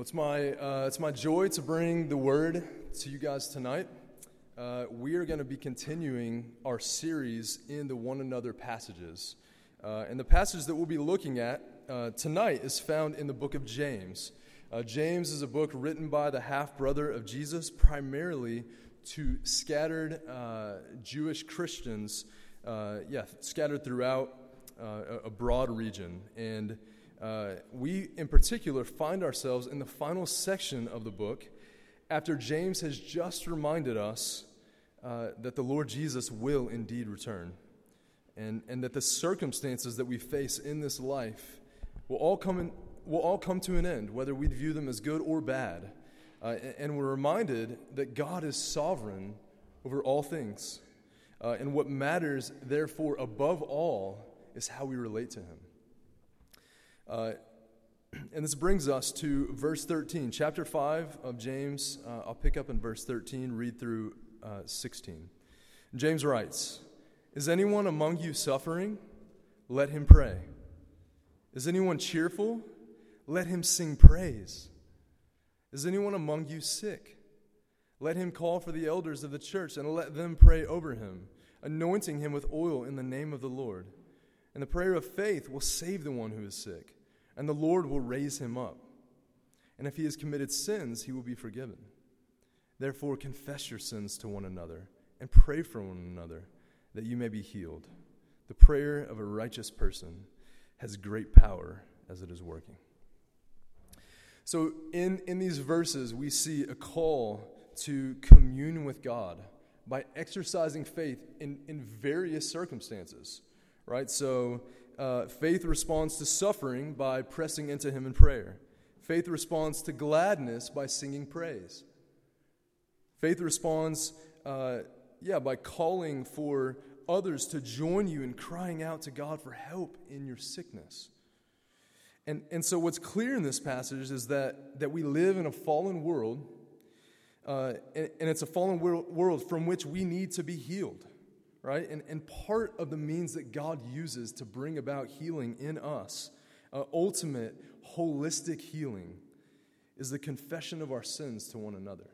Well, it's my, uh, it's my joy to bring the word to you guys tonight. Uh, we are going to be continuing our series in the one another passages. Uh, and the passage that we'll be looking at uh, tonight is found in the book of James. Uh, James is a book written by the half brother of Jesus, primarily to scattered uh, Jewish Christians, yeah, scattered throughout a broad region. And uh, we, in particular, find ourselves in the final section of the book after James has just reminded us uh, that the Lord Jesus will indeed return and, and that the circumstances that we face in this life will all come, in, will all come to an end, whether we view them as good or bad. Uh, and we're reminded that God is sovereign over all things. Uh, and what matters, therefore, above all, is how we relate to Him. Uh, and this brings us to verse 13, chapter 5 of James. Uh, I'll pick up in verse 13, read through uh, 16. James writes Is anyone among you suffering? Let him pray. Is anyone cheerful? Let him sing praise. Is anyone among you sick? Let him call for the elders of the church and let them pray over him, anointing him with oil in the name of the Lord. And the prayer of faith will save the one who is sick and the Lord will raise him up. And if he has committed sins, he will be forgiven. Therefore, confess your sins to one another and pray for one another that you may be healed. The prayer of a righteous person has great power as it is working. So, in, in these verses, we see a call to commune with God by exercising faith in, in various circumstances, right? So, uh, faith responds to suffering by pressing into Him in prayer. Faith responds to gladness by singing praise. Faith responds, uh, yeah, by calling for others to join you in crying out to God for help in your sickness. And, and so, what's clear in this passage is that, that we live in a fallen world, uh, and, and, it's a fallen world, world from which we need to be healed right? And, and part of the means that God uses to bring about healing in us, uh, ultimate holistic healing, is the confession of our sins to one another.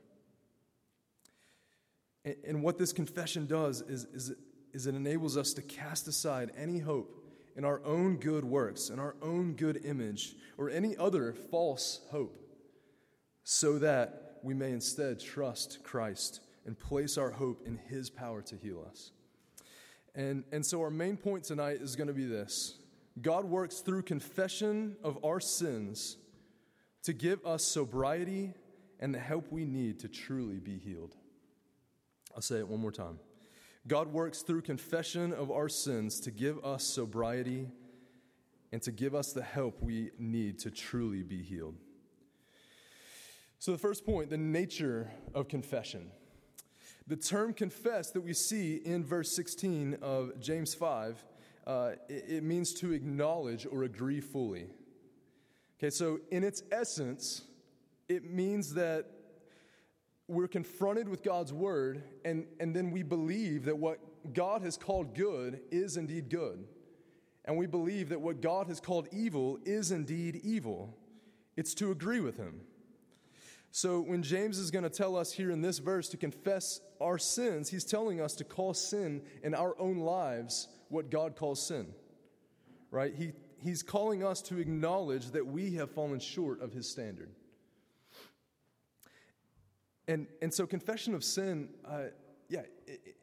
And, and what this confession does is, is, is it enables us to cast aside any hope in our own good works, in our own good image, or any other false hope, so that we may instead trust Christ and place our hope in His power to heal us. And, and so, our main point tonight is going to be this God works through confession of our sins to give us sobriety and the help we need to truly be healed. I'll say it one more time. God works through confession of our sins to give us sobriety and to give us the help we need to truly be healed. So, the first point the nature of confession. The term confess that we see in verse 16 of James 5, uh, it, it means to acknowledge or agree fully. Okay, so in its essence, it means that we're confronted with God's word, and, and then we believe that what God has called good is indeed good. And we believe that what God has called evil is indeed evil. It's to agree with Him. So, when James is going to tell us here in this verse to confess our sins, he's telling us to call sin in our own lives what God calls sin. Right? He, he's calling us to acknowledge that we have fallen short of his standard. And, and so, confession of sin, uh, yeah,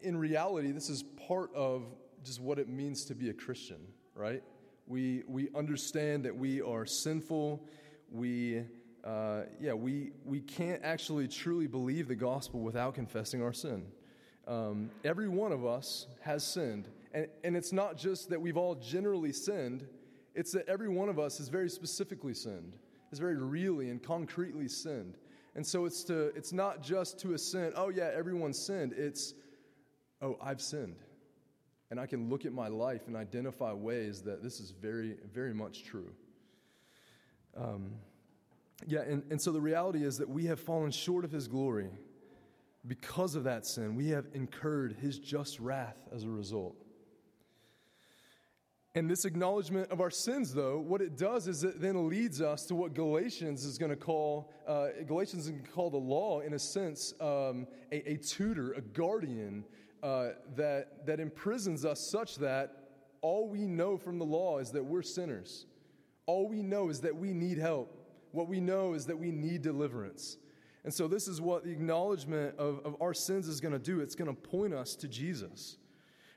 in reality, this is part of just what it means to be a Christian, right? We, we understand that we are sinful. We uh, yeah, we, we can't actually truly believe the gospel without confessing our sin. Um, every one of us has sinned. And, and it's not just that we've all generally sinned, it's that every one of us has very specifically sinned, has very really and concretely sinned. And so it's, to, it's not just to a sin, oh, yeah, everyone sinned. It's, oh, I've sinned. And I can look at my life and identify ways that this is very, very much true. Um, yeah, and, and so the reality is that we have fallen short of his glory. Because of that sin, we have incurred his just wrath as a result. And this acknowledgement of our sins, though, what it does is it then leads us to what Galatians is going to call, uh, Galatians is going to call the law, in a sense, um, a, a, tutor, a guardian uh, that, that imprisons us such that all we know from the law is that we're sinners. All we know is that we need help. What we know is that we need deliverance. And so, this is what the acknowledgement of, of our sins is going to do. It's going to point us to Jesus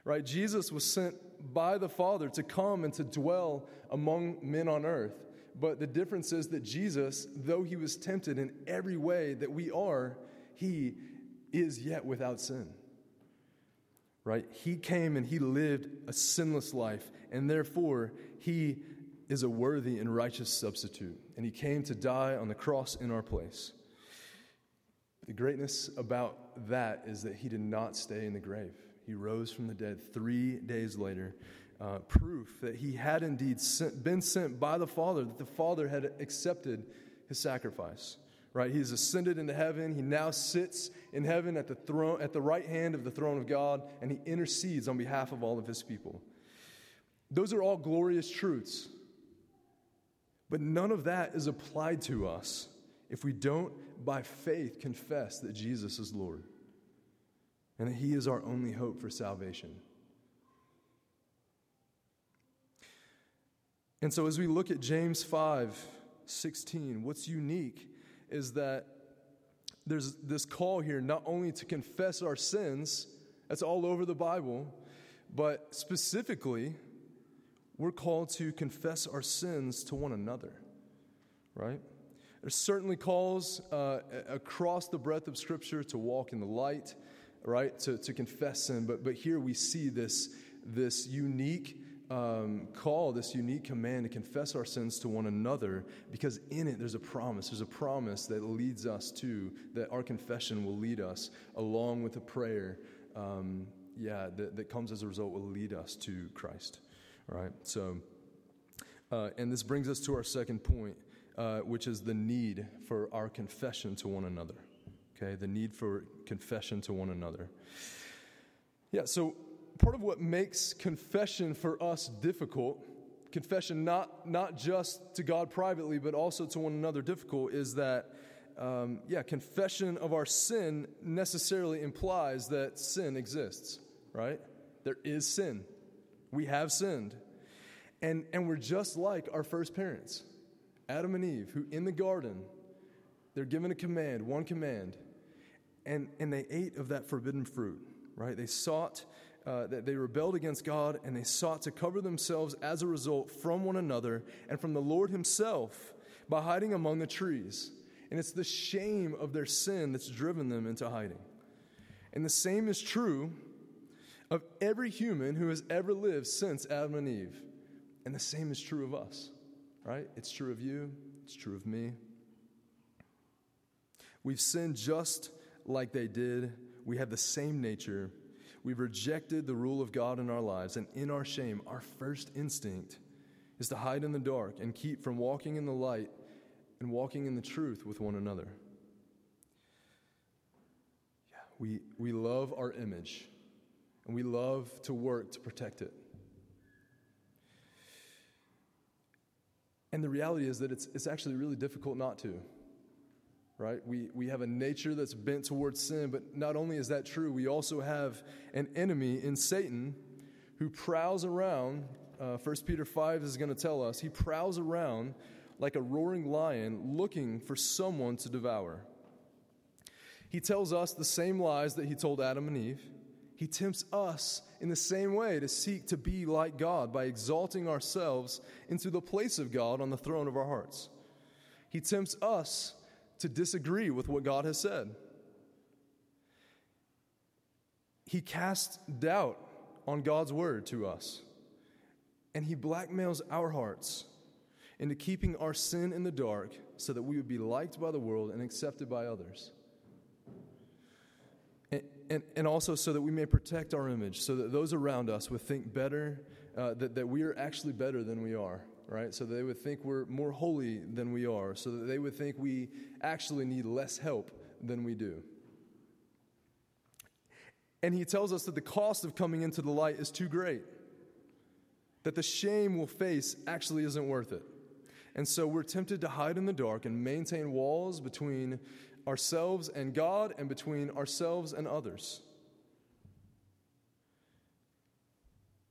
right? Jesus was sent by the Father to come and to dwell among men on earth. But the difference is that Jesus, though he was tempted in every way that we are, he is yet without sin. Right? He came and he lived a sinless life, and therefore he is a worthy and righteous substitute. And he came to die on the cross in our place. The greatness about that is that he did not stay in the grave. He rose from the dead three days later. Uh, proof that he had indeed sent, been sent by the Father, that the Father had accepted his sacrifice. Right? He has ascended into heaven. He now sits in heaven at the throne, at the right hand of the throne of God, and he intercedes on behalf of all of his people. Those are all glorious truths. But none of that is applied to us if we don't, by faith, confess that Jesus is Lord and that He is our only hope for salvation. And so, as we look at James 5 16, what's unique is that there's this call here not only to confess our sins, that's all over the Bible, but specifically, we're called to confess our sins to one another, right? There's certainly calls uh, across the breadth of Scripture to walk in the light, right? To, to confess sin. But, but here we see this, this unique um, call, this unique command to confess our sins to one another because in it there's a promise. There's a promise that leads us to, that our confession will lead us along with a prayer, um, yeah, that, that comes as a result, will lead us to Christ, right? So, uh, and this brings us to our second point, uh, which is the need for our confession to one another okay? The need for confession to one another. Yeah, so part of what makes confession for us difficult, confession not, not just to God privately, but also to one another difficult, is that, um, yeah, confession of our sin necessarily implies that sin exists, right? There is sin. We have sinned. And, and we're just like our first parents, Adam and Eve, who in the garden, they're given a command, one command and, and they ate of that forbidden fruit, right? They sought, uh, that they rebelled against God, and they sought to cover themselves as a result from one another and from the Lord Himself by hiding among the trees. And it's the shame of their sin that's driven them into hiding. And the same is true of every human who has ever lived since Adam and Eve. And the same is true of us, right? It's true of you, it's true of me. We've sinned just like they did. We have the same nature. We've rejected the rule of God in our lives, and in our shame, our first instinct is to hide in the dark and keep from walking in the light and walking in the truth with one another. Yeah, we, we love our image, and we love to work to protect it. And the reality is that it's, it's actually really difficult not to right? We, we have a nature that's bent towards sin, but not only is that true, we also have an enemy in Satan who prowls around. Uh, 1 Peter 5 is going to tell us he prowls around like a roaring lion looking for someone to devour. He tells us the same lies that he told Adam and Eve. He tempts us in the same way to seek to be like God by exalting ourselves into the place of God on the throne of our hearts. He tempts us to disagree with what God has said. He casts doubt on God's word to us, and he blackmails our hearts into keeping our sin in the dark so that we would be liked by the world and accepted by others. And, and, also so that we may protect our image, so that those around us would think better, uh, that, that we are actually better than we are right? So they would think we're more holy than we are, so that they would think we actually need less help than we do. And he tells us that the cost of coming into the light is too great. that the shame we'll face actually isn't worth it. And so we're tempted to hide in the dark and maintain walls between ourselves and God and between ourselves and others.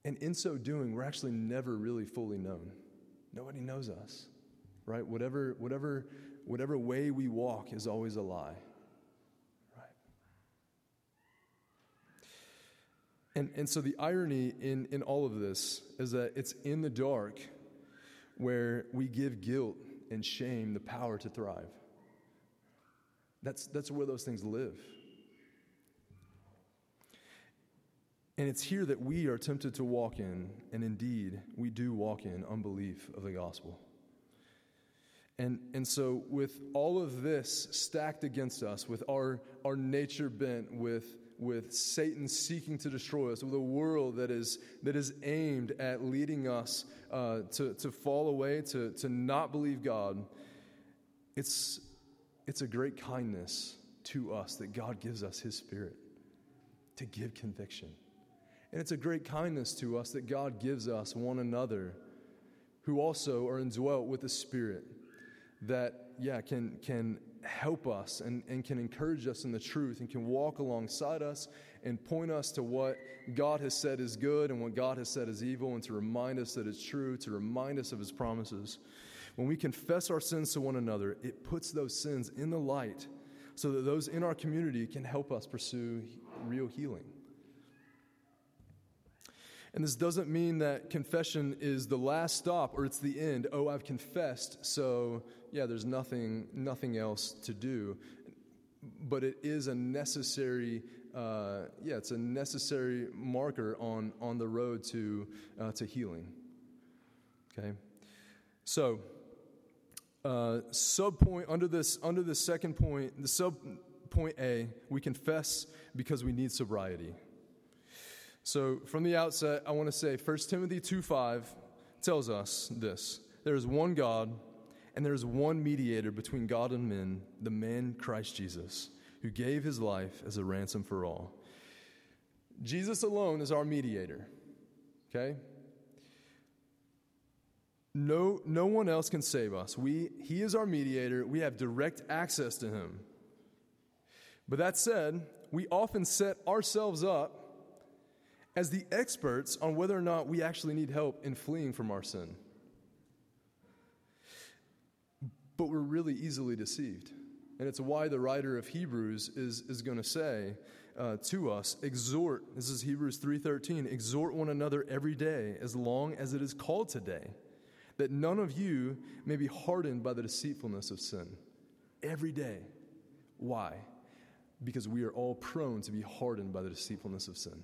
And in so doing, we're actually never really fully known. Nobody knows us, right? Whatever, whatever, whatever way we walk is always a lie? And, and so the irony in, in all of this is that it's in the dark where we give guilt and shame the power to thrive. That's, that's where those things live. And it's here that we are tempted to walk in, and indeed, we do walk in unbelief of the gospel. And, and so, with all of this stacked against us, with our, our nature bent, with, with Satan seeking to destroy us, with a world that is, that is aimed at leading us uh, to, to fall away, to, to not believe God, it's, it's a great kindness to us that God gives us His Spirit to give conviction. And it's a great kindness to us that God gives us one another who also are indwelt with the Spirit that, yeah, can, can help us and, and can encourage us in the truth and can walk alongside us and point us to what God has said is good and what God has said is evil and to remind us that it's true, to remind us of His promises. When we confess our sins to one another, it puts those sins in the light so that those in our community can help us pursue real healing. And this doesn't mean that confession is the last stop or it's the end. Oh, I've confessed, so yeah, there's nothing, nothing else to do. But it is a necessary, uh, yeah, it's a necessary marker on, on the road to, uh, to healing. Okay? So, uh, sub point under this under the second point, the sub point A, we confess because we need sobriety. So, from the outset, I want to say 1 Timothy 2 5 tells us this there is one God, and there is one mediator between God and men, the man Christ Jesus, who gave his life as a ransom for all. Jesus alone is our mediator, okay? No, no one else can save us. We, he is our mediator. We have direct access to him. But that said, we often set ourselves up as the experts on whether or not we actually need help in fleeing from our sin. But we're really easily deceived. And it's why the writer of Hebrews is, is going to say uh, to us, exhort, this is Hebrews 3.13, exhort one another every day as long as it is called today, that none of you may be hardened by the deceitfulness of sin. Every day. Why? Because we are all prone to be hardened by the deceitfulness of sin.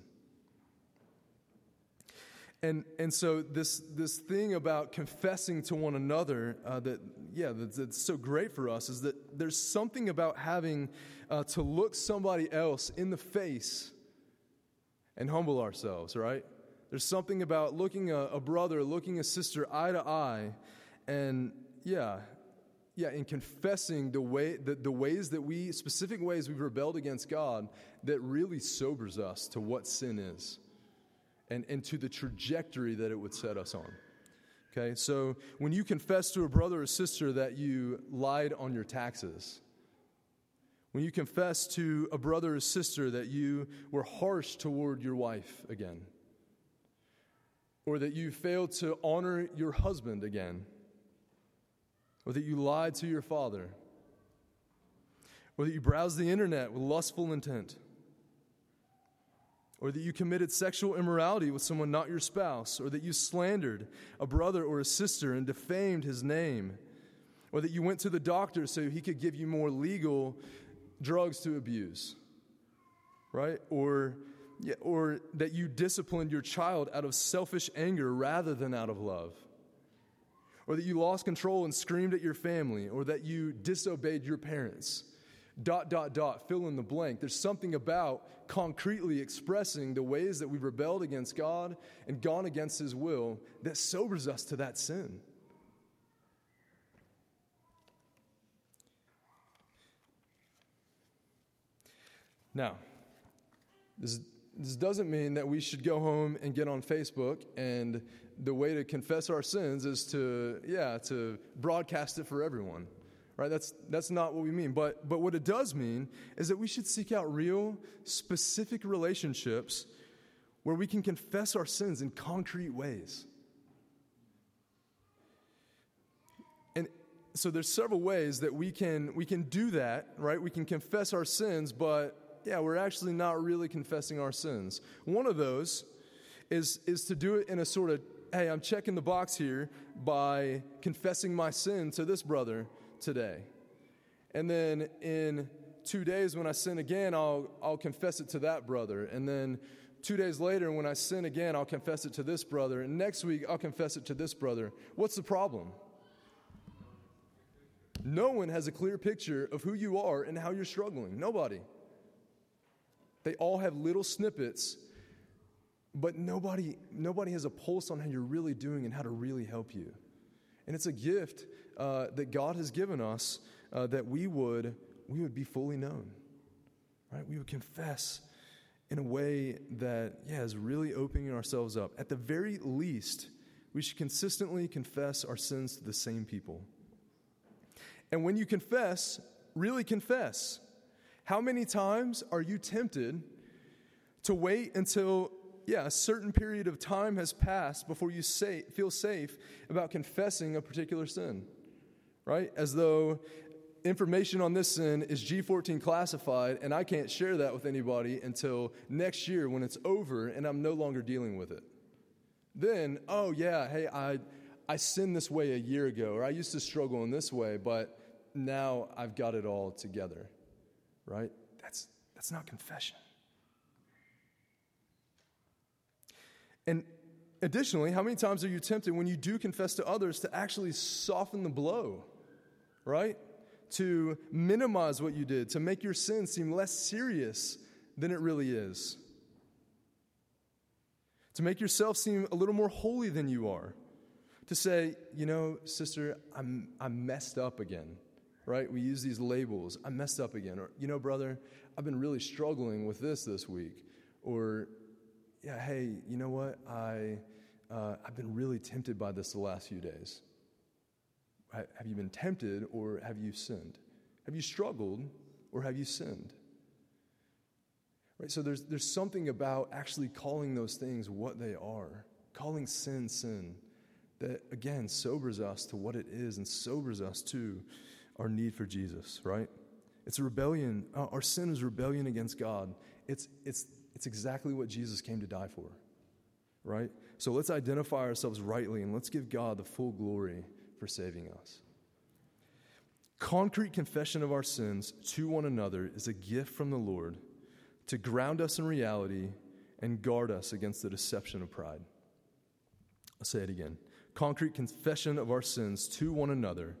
And, and so this, this thing about confessing to one another uh, that, yeah, that's, that's, so great for us is that there's something about having uh, to look somebody else in the face and humble ourselves, right? There's something about looking a, a brother, looking a sister eye to eye, and yeah, yeah, in confessing the way the, the ways that we specific ways we've rebelled against God that really sobers us to what sin is and, and to the trajectory that it would set us on. Okay, so when you confess to a brother or sister that you lied on your taxes, when you confess to a brother or sister that you were harsh toward your wife again, or that you failed to honor your husband again, or that you lied to your father, or that you browsed the internet with lustful intent or that you committed sexual immorality with someone not your spouse, or that you slandered a brother or a sister and defamed his name, or that you went to the doctor so he could give you more legal drugs to abuse, right? Or, or that you disciplined your child out of selfish anger rather than out of love. Or that you lost control and screamed at your family, or that you disobeyed your parents dot, dot, dot, fill in the blank. There's something about concretely expressing the ways that we've rebelled against God and gone against His will that sobers us to that sin. Now, this this doesn't mean that we should go home and get on Facebook and the way to confess our sins is to, yeah, to broadcast it for everyone. Right? That's, that's not what we mean. But, but what it does mean is that we should seek out real, specific relationships where we can confess our sins in concrete ways. And so there's several ways that we can, we can do that, right? We can confess our sins, but yeah, we're actually not really confessing our sins. One of those is, is to do it in a sort of, hey, I'm checking the box here by confessing my sin to this brother today. And then in two days, when I sin again, I'll, I'll confess it to that brother. And then two days later, when I sin again, I'll confess it to this brother. And next week, I'll confess it to this brother. What's the problem? No one has a clear picture of who you are and how you're struggling. Nobody. They all have little snippets, but nobody, nobody has a pulse on how you're really doing and how to really help you. And it's a gift uh, that God has given us uh, that we would, we would be fully known, right? We would confess in a way that, yeah, is really opening ourselves up. At the very least, we should consistently confess our sins to the same people. And when you confess, really confess. How many times are you tempted to wait until, yeah, a certain period of time has passed before you say, feel safe about confessing a particular sin? Right? As though information on this sin is G14 classified, and I can't share that with anybody until next year when it's over and I'm no longer dealing with it. Then, oh, yeah, hey, I, I sinned this way a year ago, or I used to struggle in this way, but now I've got it all together right? That's, that's not confession. And additionally, how many times are you tempted when you do confess to others to actually soften the blow, right? To minimize what you did, to make your sin seem less serious than it really is, to make yourself seem a little more holy than you are, to say, you know, sister, I'm, I'm messed up again right? We use these labels. I messed up again. Or, you know, brother, I've been really struggling with this this week. Or, yeah, hey, you know what? I, uh, I've been really tempted by this the last few days. Have you been tempted or have you sinned? Have you struggled or have you sinned? Right? So there's, there's something about actually calling those things what they are, calling sin sin, that again sobers us to what it is and sobers us to our need for Jesus, right? It's a rebellion. Uh, our sin is rebellion against God. It's, it's, it's exactly what Jesus came to die for, right? So let's identify ourselves rightly and let's give God the full glory for saving us. Concrete confession of our sins to one another is a gift from the Lord to ground us in reality and guard us against the deception of pride. I'll say it again. Concrete confession of our sins to one another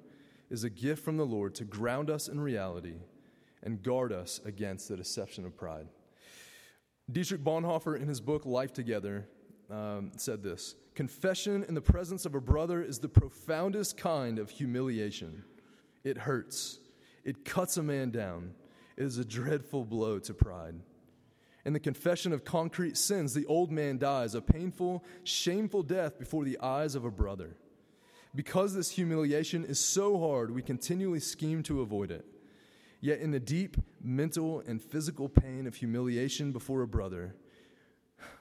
is a gift from the Lord to ground us in reality and guard us against the deception of pride. Dietrich Bonhoeffer, in his book Life Together, um, said this Confession in the presence of a brother is the profoundest kind of humiliation. It hurts, it cuts a man down, it is a dreadful blow to pride. In the confession of concrete sins, the old man dies a painful, shameful death before the eyes of a brother. Because this humiliation is so hard, we continually scheme to avoid it. Yet, in the deep mental and physical pain of humiliation before a brother,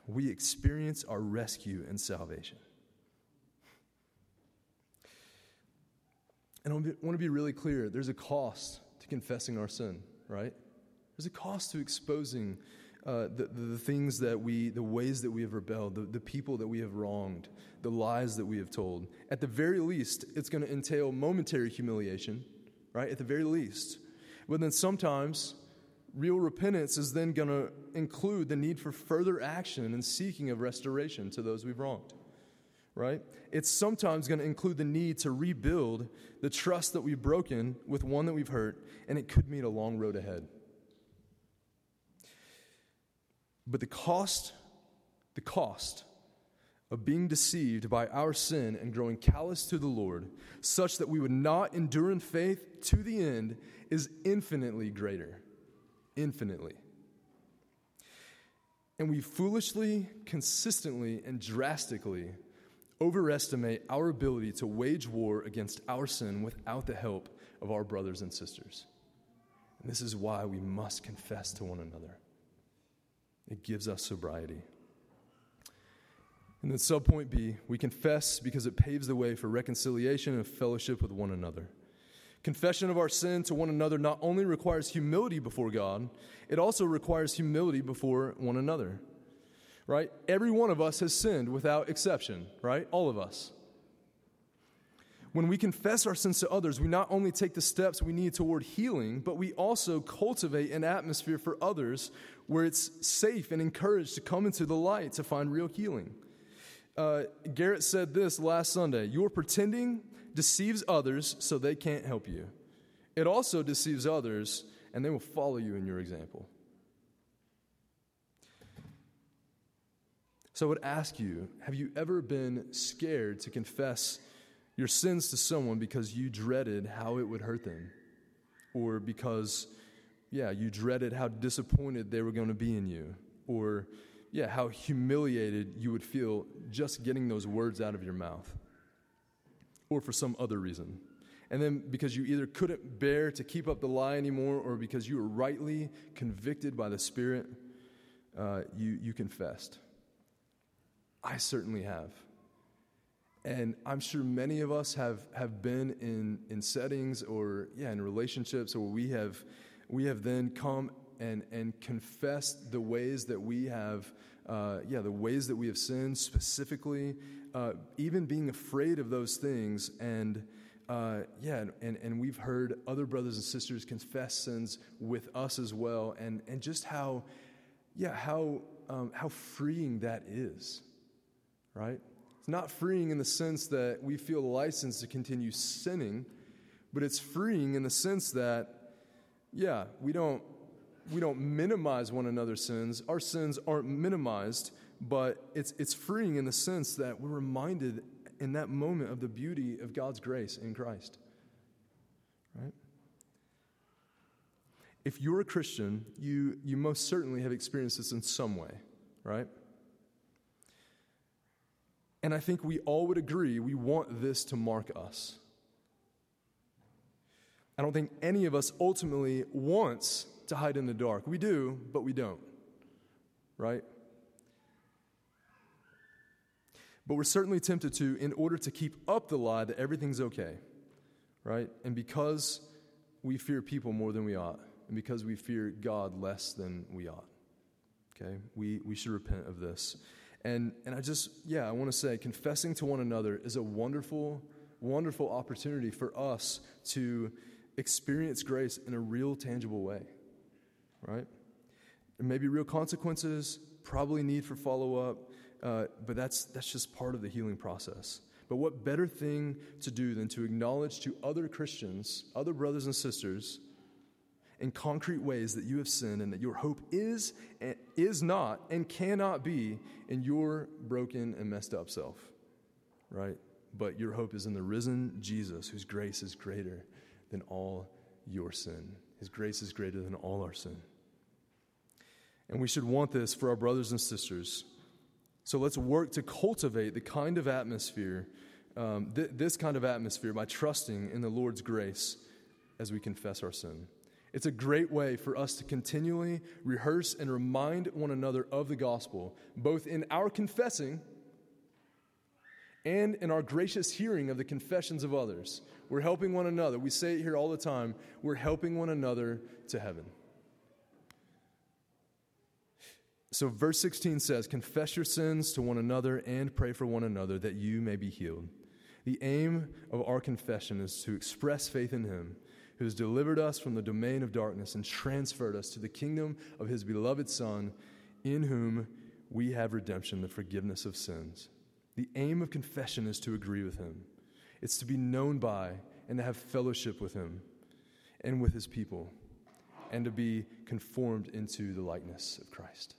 we experience our rescue and salvation. And I want to be really clear there's a cost to confessing our sin, right? There's a cost to exposing uh, the, the, things that we, the ways that we have rebelled, the, the people that we have wronged, the lies that we have told. At the very least, it's going to entail momentary humiliation, right? At the very least. But then sometimes, real repentance is then going to include the need for further action and seeking of restoration to those we've wronged, right? It's sometimes going to include the need to rebuild the trust that we've broken with one that we've hurt, and it could mean a long road ahead. But the cost, the cost of being deceived by our sin and growing callous to the Lord, such that we would not endure in faith to the end, is infinitely greater. Infinitely. And we foolishly, consistently, and drastically overestimate our ability to wage war against our sin without the help of our brothers and sisters. And this is why we must confess to one another. It gives us sobriety. And then, subpoint B, we confess because it paves the way for reconciliation and fellowship with one another. Confession of our sin to one another not only requires humility before God, it also requires humility before one another. Right? Every one of us has sinned without exception, right? All of us. When we confess our sins to others, we not only take the steps we need toward healing, but we also cultivate an atmosphere for others where it's safe and encouraged to come into the light to find real healing. Uh, Garrett said this last Sunday Your pretending deceives others so they can't help you. It also deceives others, and they will follow you in your example. So I would ask you have you ever been scared to confess your sins to someone because you dreaded how it would hurt them? Or because, yeah, you dreaded how disappointed they were going to be in you? Or, yeah, how humiliated you would feel just getting those words out of your mouth? Or for some other reason. And then because you either couldn't bear to keep up the lie anymore or because you were rightly convicted by the Spirit, uh, you, you confessed. I certainly have. And I'm sure many of us have, have been in, in settings or, yeah, in relationships where we have, we have then come and, and confessed the ways that we have, uh, yeah, the ways that we have sinned specifically, uh, even being afraid of those things. And uh, yeah, and, and we've heard other brothers and sisters confess sins with us as well. And, and just how, yeah, how, um, how freeing that is, right? It's not freeing in the sense that we feel license to continue sinning, but it's freeing in the sense that, yeah, we don't, we don't minimize one another's sins. Our sins aren't minimized, but it's, it's freeing in the sense that we're reminded in that moment of the beauty of God's grace in Christ. Right? If you're a Christian, you, you most certainly have experienced this in some way, right? And I think we all would agree we want this to mark us. I don't think any of us ultimately wants to hide in the dark. We do, but we don't, right? But we're certainly tempted to in order to keep up the lie that everything's okay, right? And because we fear people more than we ought, and because we fear God less than we ought, okay? We, we should repent of this. And, and I just, yeah, I want to say confessing to one another is a wonderful, wonderful opportunity for us to experience grace in a real, tangible way, right? There may be real consequences, probably need for follow up, uh, but that's, that's just part of the healing process. But what better thing to do than to acknowledge to other Christians, other brothers and sisters, in concrete ways that you have sinned and that your hope is is not and cannot be in your broken and messed up self, right? But your hope is in the risen Jesus, whose grace is greater than all your sin. His grace is greater than all our sin. And we should want this for our brothers and sisters so let's work to cultivate the kind of atmosphere, um, th- this kind of atmosphere, by trusting in the Lord's grace as we confess our sin. It's a great way for us to continually rehearse and remind one another of the gospel, both in our confessing and in our gracious hearing of the confessions of others. We're helping one another. We say it here all the time. We're helping one another to heaven. So, verse 16 says, Confess your sins to one another and pray for one another that you may be healed. The aim of our confession is to express faith in Him who has delivered us from the domain of darkness and transferred us to the kingdom of His beloved Son, in whom we have redemption, the forgiveness of sins. The aim of confession is to agree with Him, it's to be known by and to have fellowship with Him and with His people, and to be conformed into the likeness of Christ.